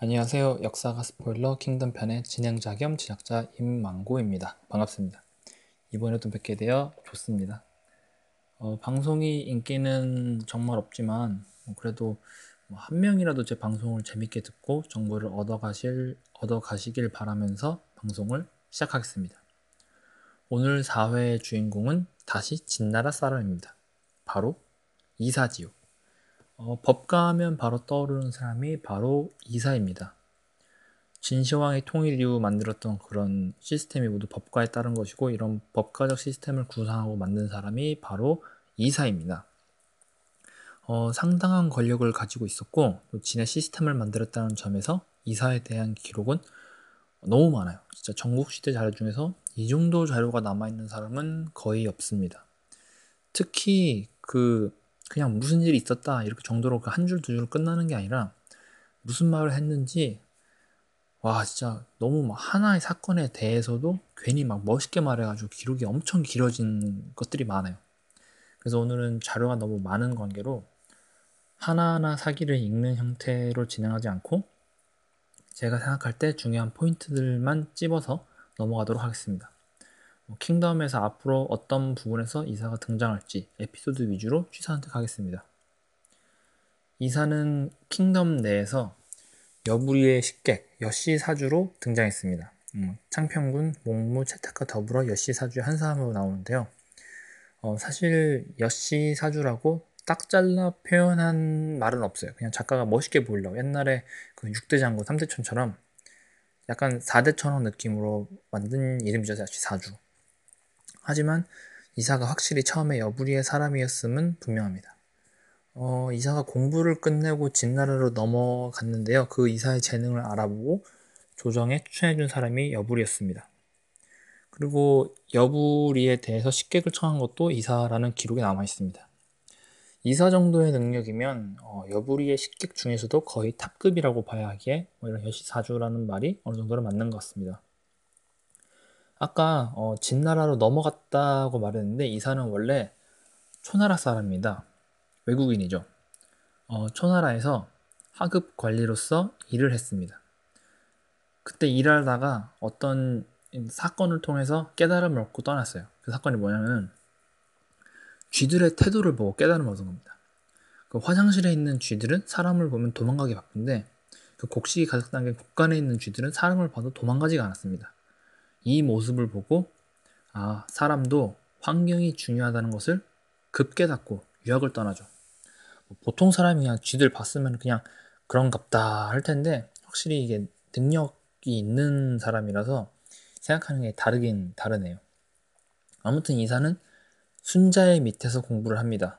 안녕하세요. 역사가 스포일러 킹덤 편의 진행자 겸 제작자 임망고입니다. 반갑습니다. 이번에도 뵙게 되어 좋습니다. 어, 방송이 인기는 정말 없지만 뭐 그래도 뭐 한 명이라도 제 방송을 재밌게 듣고 정보를 얻어가실 얻어가시길 바라면서 방송을 시작하겠습니다. 오늘 4회의 주인공은 다시 진나라 사람입니다. 바로 이사지요. 어, 법가 하면 바로 떠오르는 사람이 바로 이사입니다. 진시황의 통일 이후 만들었던 그런 시스템이 모두 법가에 따른 것이고 이런 법가적 시스템을 구상하고 만든 사람이 바로 이사입니다. 어, 상당한 권력을 가지고 있었고 또 진의 시스템을 만들었다는 점에서 이사에 대한 기록은 너무 많아요. 진짜 전국 시대 자료 중에서 이 정도 자료가 남아 있는 사람은 거의 없습니다. 특히 그 그냥 무슨 일이 있었다 이렇게 정도로 그 한 줄 두줄 끝나는 게 아니라 무슨 말을 했는지 와 진짜 너무 막 하나의 사건에 대해서도 괜히 막 멋있게 말해가지고 기록이 엄청 길어진 것들이 많아요. 그래서 오늘은 자료가 너무 많은 관계로 하나하나 사기를 읽는 형태로 진행하지 않고 제가 생각할 때 중요한 포인트들만 찝어서 넘어가도록 하겠습니다. 뭐 킹덤에서 앞으로 어떤 부분에서 이사가 등장할지 에피소드 위주로 취사 선택하겠습니다. 이사는 킹덤 내에서 여부리의 식객 여씨 사주로 등장했습니다. 음, 창평군 목무 채탁과 더불어 여씨 사주의 한 사람으로 나오는데요. 어, 사실 여씨 사주라고 딱 잘라 표현한 말은 없어요. 그냥 작가가 멋있게 보이려고 옛날에 그 6대 장군 3대 천처럼 약간 4대 천왕 느낌으로 만든 이름이죠. 여씨 사주. 하지만 이사가 확실히 처음에 여부리의 사람이었음은 분명합니다. 어, 이사가 공부를 끝내고 진나라로 넘어갔는데요. 그 이사의 재능을 알아보고 조정에 추천해준 사람이 여부리였습니다. 그리고 여부리에 대해서 식객을 청한 것도 이사라는 기록이 남아 있습니다. 이사 정도의 능력이면 어, 여부리의 식객 중에서도 거의 탑급이라고 봐야 하기에 뭐 이런 여시사주라는 말이 어느 정도로 맞는 것 같습니다. 아까 어, 진나라로 넘어갔다고 말했는데 이사는 원래 초나라 사람입니다. 외국인이죠. 어, 초나라에서 하급 관리로서 일을 했습니다. 그때 일하다가 어떤 사건을 통해서 깨달음을 얻고 떠났어요. 그 사건이 뭐냐면 쥐들의 태도를 보고 깨달음을 얻은 겁니다. 그 화장실에 있는 쥐들은 사람을 보면 도망가기 바쁜데 그 곡식이 가득 담긴 곡간에 있는 쥐들은 사람을 봐도 도망가지가 않았습니다. 이 모습을 보고 아 사람도 환경이 중요하다는 것을 급 깨닫고 유학을 떠나죠. 뭐 보통 사람이 그냥 쥐들 봤으면 그냥 그런갑다 할 텐데 확실히 이게 능력이 있는 사람이라서 생각하는 게 다르긴 다르네요. 아무튼 이사는 순자의 밑에서 공부를 합니다.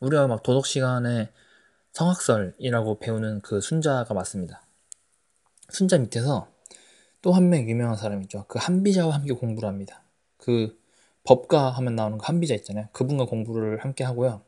우리가 막 도덕 시간에 성악설이라고 배우는 그 순자가 맞습니다. 순자 밑에서 또 한 명 유명한 사람 있죠. 그 한비자와 함께 공부를 합니다. 그 법가 하면 나오는 그 한비자 있잖아요. 그분과 공부를 함께 하고요.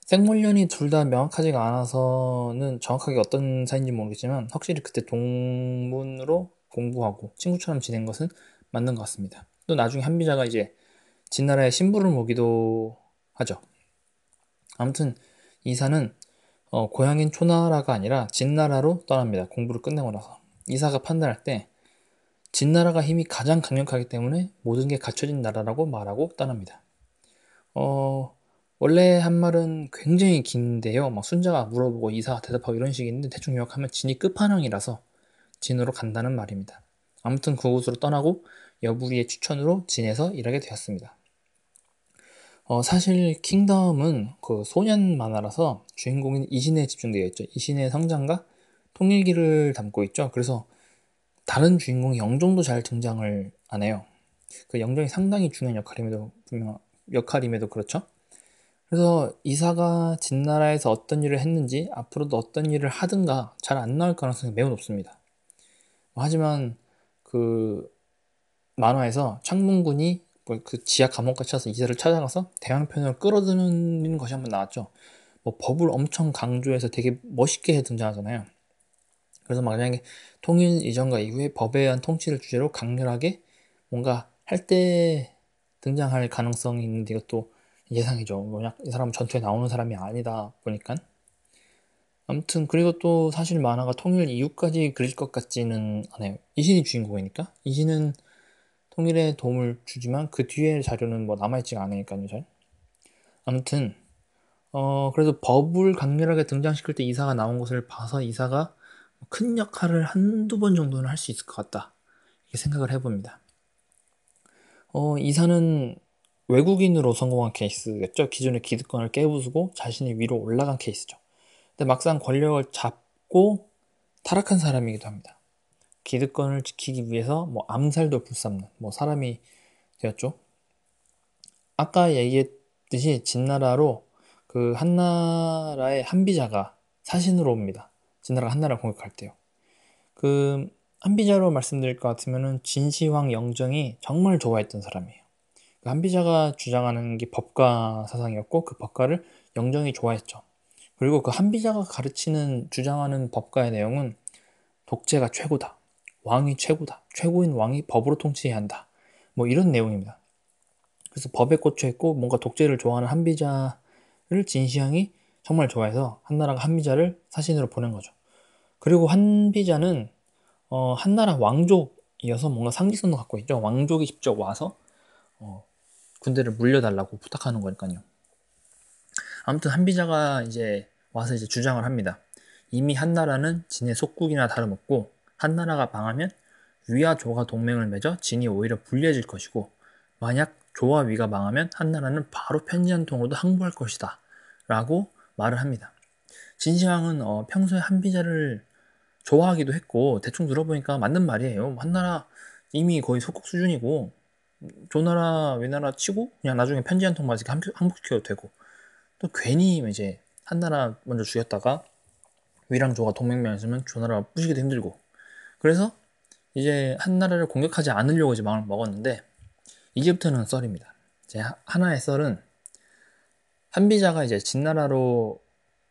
생물년이 둘 다 명확하지가 않아서는 정확하게 어떤 사이인지 모르겠지만 확실히 그때 동문으로 공부하고 친구처럼 지낸 것은 맞는 것 같습니다. 또 나중에 한비자가 이제 진나라의 신부를 모기도 하죠. 아무튼 이사는 어, 고향인 초나라가 아니라 진나라로 떠납니다. 공부를 끝내고 나서. 이사가 판단할 때 진나라가 힘이 가장 강력하기 때문에 모든 게 갖춰진 나라라고 말하고 떠납니다. 어, 원래 한 말은 굉장히 긴데요. 막 순자가 물어보고 이사가 대답하고 이런 식인데 대충 요약하면 진이 끝판왕이라서 진으로 간다는 말입니다. 아무튼 그곳으로 떠나고 여부리의 추천으로 진에서 일하게 되었습니다. 어, 사실 킹덤은 그 소년 만화라서 주인공인 이신에 집중되어 있죠. 이신의 성장과 통일기를 담고 있죠. 그래서 다른 주인공이 영종도 잘 등장을 안 해요. 그 영종이 상당히 중요한 역할임에도 분명 역할임에도 그렇죠. 그래서 이사가 진나라에서 어떤 일을 했는지 앞으로도 어떤 일을 하든가 잘 안 나올 가능성이 매우 높습니다. 하지만 그 만화에서 창문군이 뭐그 지하 감옥까지 쳐서 이사를 찾아가서 대왕편을 끌어들이는 것이 한번 나왔죠. 뭐 법을 엄청 강조해서 되게 멋있게 등장하잖아요. 그래서 만약에 통일 이전과 이후에 법에 의한 통치를 주제로 강렬하게 뭔가 할 때 등장할 가능성이 있는데 이것도 예상이죠. 뭐냐, 이 사람은 전투에 나오는 사람이 아니다 보니까. 아무튼 그리고 또 사실 만화가 통일 이후까지 그릴 것 같지는 않아요. 이신이 주인공이니까 이신은 통일에 도움을 주지만 그 뒤에 자료는 뭐 남아있지가 않으니까요 잘. 아무튼 어 그래서 법을 강렬하게 등장시킬 때 이사가 나온 것을 봐서 이사가 큰 역할을 한두 번 정도는 할 수 있을 것 같다 이렇게 생각을 해봅니다. 어 이사는 외국인으로 성공한 케이스겠죠. 기존의 기득권을 깨부수고 자신이 위로 올라간 케이스죠. 근데 막상 권력을 잡고 타락한 사람이기도 합니다. 기득권을 지키기 위해서 뭐 암살도 불삼는 뭐 사람이 되었죠. 아까 얘기했듯이 진나라로 그 한나라의 한비자가 사신으로 옵니다. 진나라가 한나라를 공격할 때요. 그 한비자로 말씀드릴 것 같으면은 진시황 영정이 정말 좋아했던 사람이에요. 그 한비자가 주장하는 게 법가 사상이었고 그 법가를 영정이 좋아했죠. 그리고 그 한비자가 가르치는 주장하는 법가의 내용은 독재가 최고다. 왕이 최고다. 최고인 왕이 법으로 통치해야 한다. 뭐 이런 내용입니다. 그래서 법에 꽂혀 있고 뭔가 독재를 좋아하는 한비자를 진시황이 정말 좋아해서 한나라가 한비자를 사신으로 보낸 거죠. 그리고 한비자는 어, 한나라 왕족이어서 뭔가 상징성도 갖고 있죠. 왕족이 직접 와서 어, 군대를 물려달라고 부탁하는 거니까요. 아무튼 한비자가 이제 와서 이제 주장을 합니다. 이미 한나라는 진의 속국이나 다름없고 한나라가 망하면 위와 조가 동맹을 맺어 진이 오히려 불리해질 것이고 만약 조와 위가 망하면 한나라는 바로 편지 한 통으로도 항복할 것이다 라고 말을 합니다. 진시황은 어, 평소에 한비자를 좋아하기도 했고 대충 들어보니까 맞는 말이에요. 한나라 이미 거의 속국 수준이고 조나라 위나라 치고 그냥 나중에 편지 한 통만 이렇게 항복시켜도 되고 또 괜히 이제 한나라 먼저 죽였다가 위랑 조가 동맹 맺으면 조나라가 부시기도 힘들고 그래서 이제 한나라를 공격하지 않으려고 이제 마음을 먹었는데 이제부터는 썰입니다. 이제 하나의 썰은 한비자가 이제 진나라로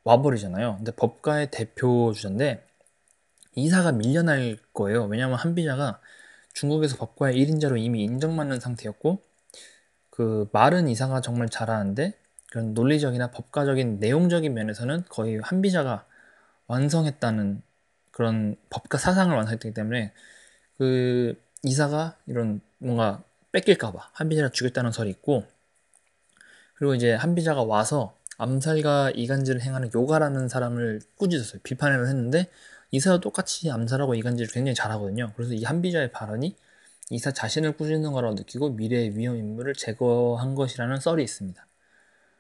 와버리잖아요. 근데 법가의 대표 주자인데 이사가 밀려날 거예요. 왜냐하면 한비자가 중국에서 법과의 1인자로 이미 인정받는 상태였고 그 말은 이사가 정말 잘하는데 그런 논리적이나 법과적인 내용적인 면에서는 거의 한비자가 완성했다는 그런 법과 사상을 완성했기 때문에 그 이사가 이런 뭔가 뺏길까봐 한비자를 죽였다는 설이 있고 그리고 이제 한비자가 와서 암살과 이간질을 행하는 요가라는 사람을 꾸짖었어요. 비판을 했는데 이사와 똑같이 암살하고 이간질을 굉장히 잘하거든요. 그래서 이 한비자의 발언이 이사 자신을 꾸짖는 거라고 느끼고 미래의 위험 인물을 제거한 것이라는 썰이 있습니다.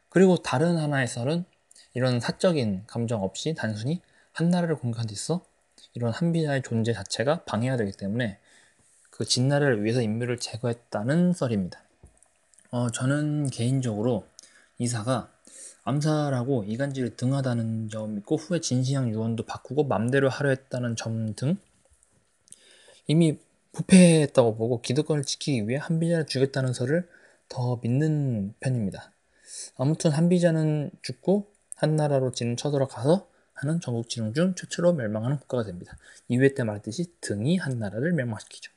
그리고 다른 하나의 썰은 이런 사적인 감정 없이 단순히 한 나라를 공격한 데 있어 이런 한비자의 존재 자체가 방해가 되기 때문에 그 진나라를 위해서 인물을 제거했다는 썰입니다. 어, 저는 개인적으로 이사가 암살하고 이간질이 등하다는 점 있고 후에 진시황 유언도 바꾸고 맘대로 하려 했다는 점 등 이미 부패했다고 보고 기득권을 지키기 위해 한비자를 죽였다는 설을 더 믿는 편입니다. 아무튼 한비자는 죽고 한나라로 진은 쳐들어가서 하는 전국 진흥 중 최초로 멸망하는 국가가 됩니다. 2회 때 말했듯이 등이 한나라를 멸망시키죠.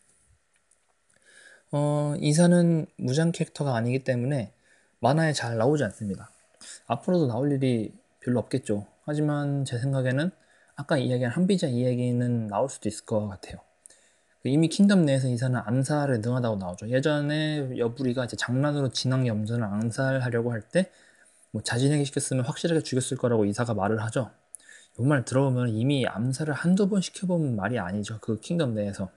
어, 이사는 무장 캐릭터가 아니기 때문에 만화에 잘 나오지 않습니다. 앞으로도 나올 일이 별로 없겠죠. 하지만 제 생각에는 아까 이야기한 한비자 이야기는 나올 수도 있을 것 같아요. 그 이미 킹덤 내에서 이사는 암살에 능하다고 나오죠. 예전에 여불위가 이제 장난으로 진왕 영정을 암살하려고 할 때 뭐 자신에게 시켰으면 확실하게 죽였을 거라고 이사가 말을 하죠. 이 말 들어보면 이미 암살을 한두 번 시켜본 말이 아니죠. 그 킹덤 내에서.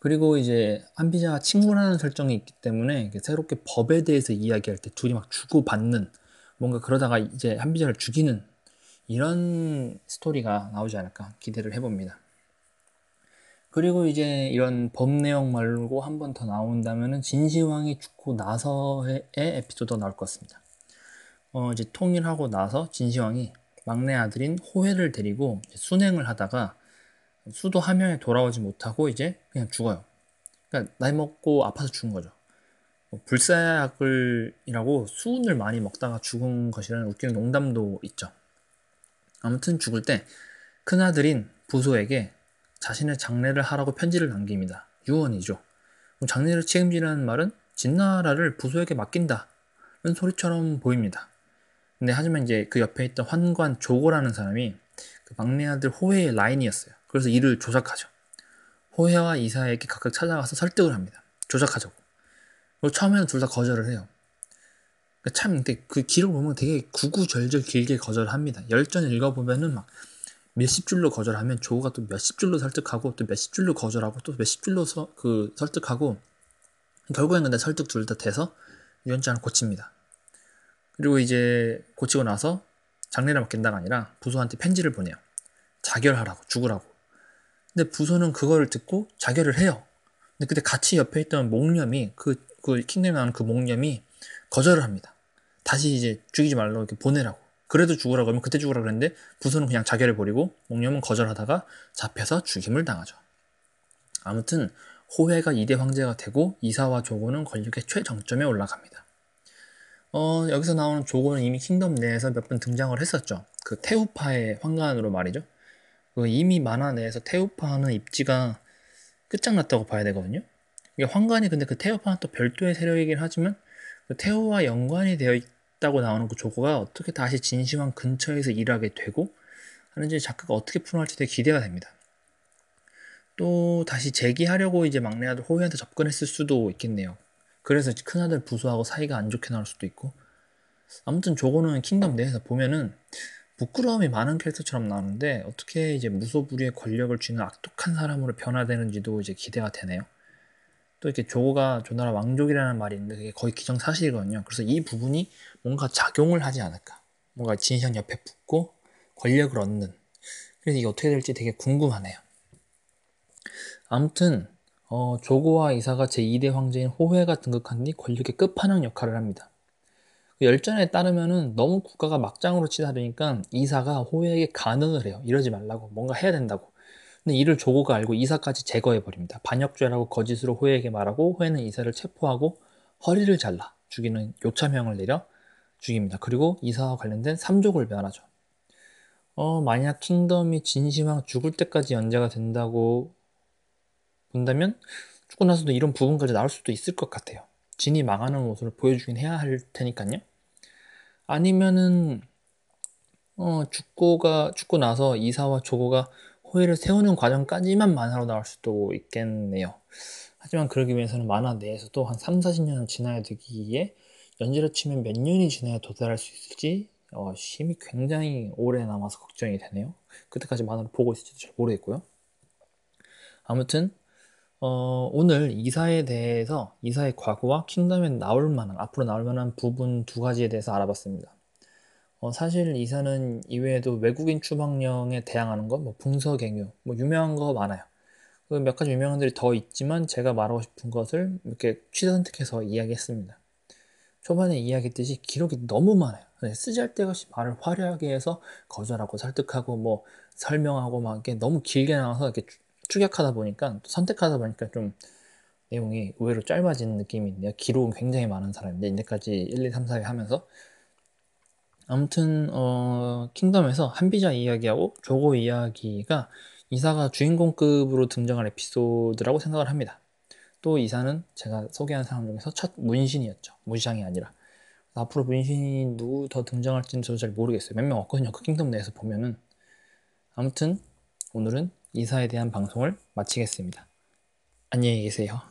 그리고 이제 한비자가 친구라는 설정이 있기 때문에 새롭게 법에 대해서 이야기할 때 둘이 막 주고받는 뭔가 그러다가 이제 한비자를 죽이는 이런 스토리가 나오지 않을까 기대를 해봅니다. 그리고 이제 이런 법 내용 말고 한 번 더 나온다면은 진시황이 죽고 나서의 에피소드가 나올 것 같습니다. 어, 이제 통일하고 나서 진시황이 막내 아들인 호회를 데리고 순행을 하다가 수도 함양에 돌아오지 못하고 이제 그냥 죽어요. 그러니까 나이 먹고 아파서 죽은 거죠. 뭐 불사약을이라고 수은을 많이 먹다가 죽은 것이라는 웃기는 농담도 있죠. 아무튼 죽을 때 큰아들인 부소에게 자신의 장례를 하라고 편지를 남깁니다. 유언이죠. 장례를 책임지라는 말은 진나라를 부소에게 맡긴다는 소리처럼 보입니다. 근데 하지만 이제 그 옆에 있던 환관 조고라는 사람이 그 막내 아들 호해의 라인이었어요. 그래서 이를 조작하죠. 호해와 이사에게 각각 찾아가서 설득을 합니다. 조작하자고. 그리고 처음에는 둘 다 거절을 해요. 그러니까 참, 근데 그 기록 보면 되게 구구절절 길게 거절합니다. 열전 읽어보면은 막 몇십 줄로 거절하면 조우가 또 몇십 줄로 설득하고 또 몇십 줄로 거절하고 또 몇십 줄로 서, 그 설득하고 결국엔 근데 설득 둘 다 돼서 유언장을 고칩니다. 그리고 이제 고치고 나서 장례를 맡긴다가 아니라 부소한테 편지를 보내요. 자결하라고 죽으라고. 근데 부소는 그거를 듣고 자결을 해요. 근데 그때 같이 옆에 있던 목념이 그, 그 킹덤에 나오는 그 목념이 거절을 합니다. 다시 이제 죽이지 말라고 이렇게 보내라고. 그래도 죽으라고 하면 그때 죽으라 그랬는데 부소는 그냥 자결해 버리고 목념은 거절하다가 잡혀서 죽임을 당하죠. 아무튼 호해가 2대 황제가 되고 이사와 조고는 권력의 최정점에 올라갑니다. 어, 여기서 나오는 조고는 이미 킹덤 내에서 몇 번 등장을 했었죠. 그 태우파의 황관으로 말이죠. 그 이미 만화 내에서 태우파는 입지가 끝장났다고 봐야 되거든요. 이게 황관이 근데 그 태우파는 또 별도의 세력이긴 하지만 그 태우와 연관이 되어 있다고 나오는 그 조고가 어떻게 다시 진시황 근처에서 일하게 되고 하는지 작가가 어떻게 풀어날지 되게 기대가 됩니다. 또 다시 재기하려고 이제 막내 아들 호위한테 접근했을 수도 있겠네요. 그래서 큰 아들 부수하고 사이가 안 좋게 나올 수도 있고 아무튼 저거는 킹덤 내에서 보면은 부끄러움이 많은 캐릭터처럼 나오는데 어떻게 이제 무소불위의 권력을 쥐는 악독한 사람으로 변화되는지도 이제 기대가 되네요. 또 이렇게 조가 조나라 왕족이라는 말이 있는데 그게 거의 기정사실이거든요. 그래서 이 부분이 뭔가 작용을 하지 않을까. 뭔가 진시황 옆에 붙고 권력을 얻는. 그래서 이게 어떻게 될지 되게 궁금하네요. 아무튼 어, 조고와 이사가 제2대 황제인 호회가 등극한 뒤 권력의 끝판왕 역할을 합니다. 그 열전에 따르면은 너무 국가가 막장으로 치달으니까 이사가 호회에게 간언을 해요. 이러지 말라고 뭔가 해야 된다고. 근데 이를 조고가 알고 이사까지 제거해 버립니다. 반역죄라고 거짓으로 호회에게 말하고 호회는 이사를 체포하고 허리를 잘라 죽이는 요참형을 내려 죽입니다. 그리고 이사와 관련된 삼족을 면하죠. 어, 만약 킹덤이 진시황 죽을 때까지 연재가 된다고 본다면 죽고 나서도 이런 부분까지 나올 수도 있을 것 같아요. 진이 망하는 모습을 보여주긴 해야 할 테니까요. 아니면은 어, 죽고가 죽고 나서 이사와 조고가 호의를 세우는 과정까지만 만화로 나올 수도 있겠네요. 하지만 그러기 위해서는 만화 내에서도 한 3, 40년은 지나야 되기에 연재로 치면 몇 년이 지나야 도달할 수 있을지 어, 힘이 굉장히 오래 남아서 걱정이 되네요. 그때까지 만화를 보고 있을지도 잘 모르겠고요. 아무튼 어, 오늘 이사에 대해서 이사의 과거와 킹덤에 나올 만한 앞으로 나올 만한 부분 두 가지에 대해서 알아봤습니다. 어, 사실 이사는 이외에도 외국인 추방령에 대항하는 것, 뭐 붕서갱유, 뭐 유명한 거 많아요. 그몇 가지 유명한 들이 더 있지만 제가 말하고 싶은 것을 이렇게 취사 선택해서 이야기했습니다. 초반에 이야기했듯이 기록이 너무 많아요. 쓰잘데가 네, 없이 말을 화려하게 해서 거절하고 설득하고 뭐 설명하고 막 이렇게 너무 길게 나와서 이렇게 추격하다 보니까 선택하다 보니까 좀 내용이 의외로 짧아지는 느낌이 있네요. 기록은 굉장히 많은 사람인데 이제까지 1, 2, 3, 4회 하면서 아무튼 어, 킹덤에서 한비자 이야기하고 조고 이야기가 이사가 주인공급으로 등장할 에피소드라고 생각을 합니다. 또 이사는 제가 소개한 사람 중에서 첫 문신이었죠. 문샹이 아니라. 앞으로 문신이 누구 더 등장할지는 저도 잘 모르겠어요. 몇 명 없거든요. 그 킹덤 내에서 보면은. 아무튼 오늘은 이사에 대한 방송을 마치겠습니다. 안녕히 계세요.